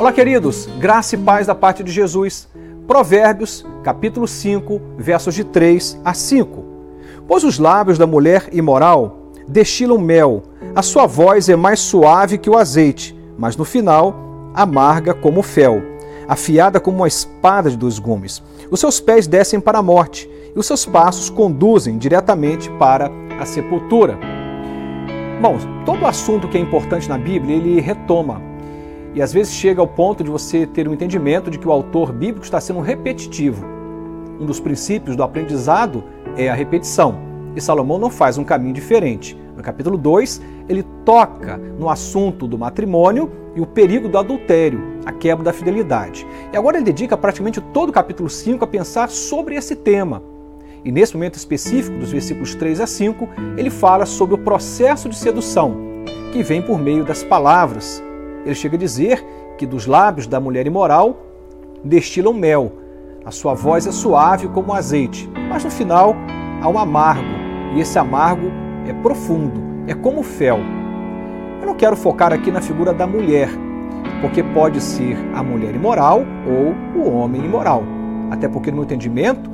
Olá, queridos, graça e paz da parte de Jesus. Provérbios, capítulo 5, versos de 3 a 5. Pois os lábios da mulher imoral destilam mel, a sua voz é mais suave que o azeite, mas no final amarga como fel, afiada como uma espada de dois gumes. Os seus pés descem para a morte, e os seus passos conduzem diretamente para a sepultura. Bom, todo assunto que é importante na Bíblia, ele retoma e às vezes chega ao ponto de você ter um entendimento de que o autor bíblico está sendo repetitivo. Um dos princípios do aprendizado é a repetição. E Salomão não faz um caminho diferente. No capítulo 2, ele toca no assunto do matrimônio e o perigo do adultério, a quebra da fidelidade. E agora ele dedica praticamente todo o capítulo 5 a pensar sobre esse tema. E nesse momento específico, dos versículos 3 a 5, ele fala sobre o processo de sedução, que vem por meio das palavras, ele chega a dizer que dos lábios da mulher imoral destilam mel. A sua voz é suave como azeite, mas no final há um amargo, e esse amargo é profundo, é como fel. Eu não quero focar aqui na figura da mulher, porque pode ser a mulher imoral ou o homem imoral. Até porque, no entendimento,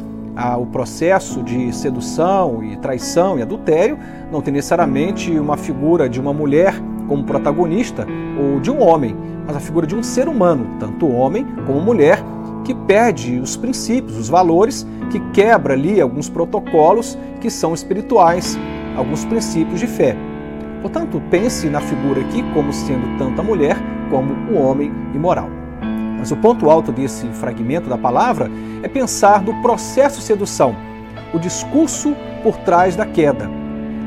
o processo de sedução e traição e adultério não tem necessariamente uma figura de uma mulher como protagonista ou de um homem, mas a figura de um ser humano, tanto homem como mulher, que perde os princípios, os valores, que quebra ali alguns protocolos que são espirituais, alguns princípios de fé. Portanto, pense na figura aqui como sendo tanto a mulher como o homem imoral. Mas o ponto alto desse fragmento da palavra é pensar no processo sedução, o discurso por trás da queda.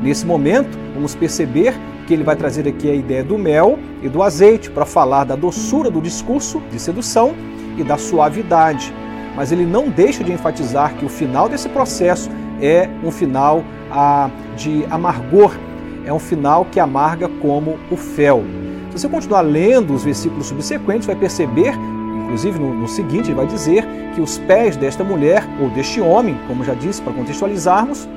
Nesse momento, vamos perceber que ele vai trazer aqui a ideia do mel e do azeite para falar da doçura do discurso de sedução e da suavidade. Mas ele não deixa de enfatizar que o final desse processo é um final ah, de amargor, é um final que amarga como o fel. Se você continuar lendo os versículos subsequentes, vai perceber, inclusive no, no seguinte, ele vai dizer que os pés desta mulher, ou deste homem, como já disse, para contextualizarmos,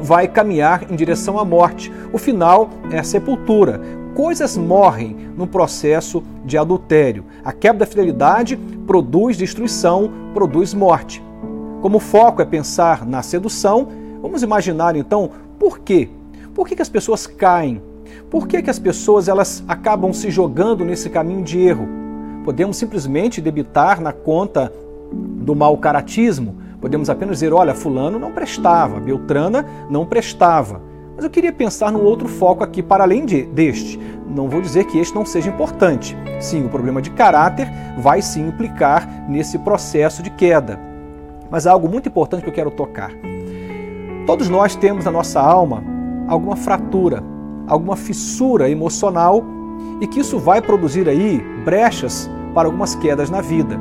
vai caminhar em direção à morte. O final é a sepultura. Coisas morrem no processo de adultério. A quebra da fidelidade produz destruição, produz morte. Como o foco é pensar na sedução, vamos imaginar então por quê? Por que, que as pessoas caem? Por que, que as pessoas elas acabam se jogando nesse caminho de erro? Podemos simplesmente debitar na conta do mau caratismo, Podemos apenas dizer, olha, fulano não prestava, Beltrana não prestava. Mas eu queria pensar num outro foco aqui para além de, deste. Não vou dizer que este não seja importante. Sim, o problema de caráter vai sim implicar nesse processo de queda. Mas há algo muito importante que eu quero tocar. Todos nós temos na nossa alma alguma fratura, alguma fissura emocional e que isso vai produzir aí brechas para algumas quedas na vida.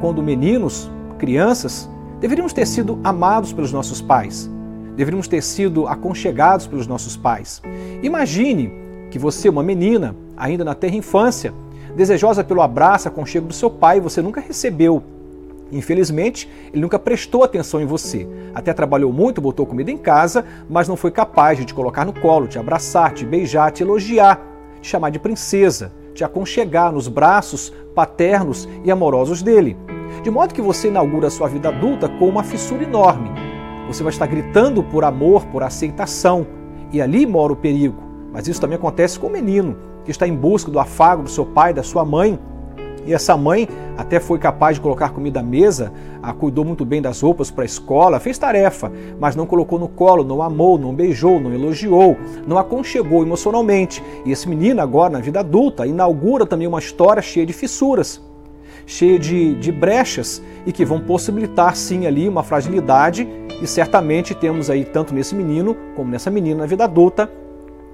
Quando meninos, crianças, Deveríamos ter sido amados pelos nossos pais. Deveríamos ter sido aconchegados pelos nossos pais. Imagine que você, uma menina, ainda na terra infância, desejosa pelo abraço, aconchego do seu pai, você nunca recebeu. Infelizmente, ele nunca prestou atenção em você. Até trabalhou muito, botou comida em casa, mas não foi capaz de te colocar no colo, te abraçar, te beijar, te elogiar, chamar de princesa, te aconchegar nos braços paternos e amorosos dele. De modo que você inaugura a sua vida adulta com uma fissura enorme. Você vai estar gritando por amor, por aceitação, e ali mora o perigo. Mas isso também acontece com o menino, que está em busca do afago do seu pai, da sua mãe. E essa mãe até foi capaz de colocar comida à mesa, a cuidou muito bem das roupas para a escola, fez tarefa, mas não colocou no colo, não amou, não beijou, não elogiou, não aconchegou emocionalmente. E esse menino, agora na vida adulta, inaugura também uma história cheia de fissuras cheia de, de brechas e que vão possibilitar sim ali uma fragilidade e certamente temos aí tanto nesse menino como nessa menina na vida adulta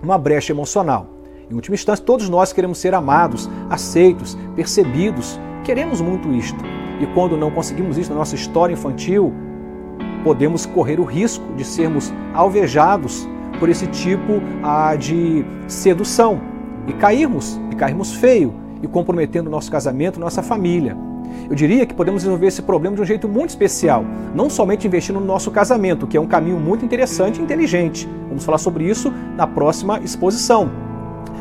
uma brecha emocional. Em última instância, todos nós queremos ser amados, aceitos, percebidos, queremos muito isto. E quando não conseguimos isso na nossa história infantil, podemos correr o risco de sermos alvejados por esse tipo ah, de sedução e cairmos, e cairmos feio, e comprometendo nosso casamento, nossa família. Eu diria que podemos resolver esse problema de um jeito muito especial, não somente investindo no nosso casamento, que é um caminho muito interessante e inteligente. Vamos falar sobre isso na próxima exposição.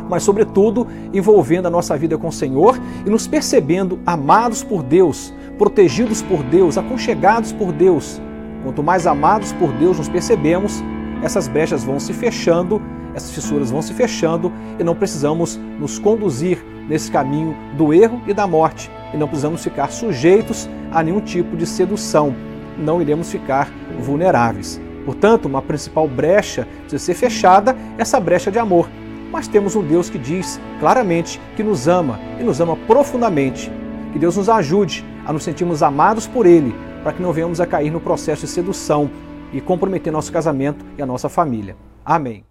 Mas, sobretudo, envolvendo a nossa vida com o Senhor e nos percebendo amados por Deus, protegidos por Deus, aconchegados por Deus. Quanto mais amados por Deus nos percebemos, essas brechas vão se fechando, essas fissuras vão se fechando e não precisamos nos conduzir nesse caminho do erro e da morte. E não precisamos ficar sujeitos a nenhum tipo de sedução. Não iremos ficar vulneráveis. Portanto, uma principal brecha precisa ser fechada, essa brecha de amor. Mas temos um Deus que diz claramente que nos ama e nos ama profundamente. Que Deus nos ajude a nos sentirmos amados por Ele, para que não venhamos a cair no processo de sedução e comprometer nosso casamento e a nossa família. Amém.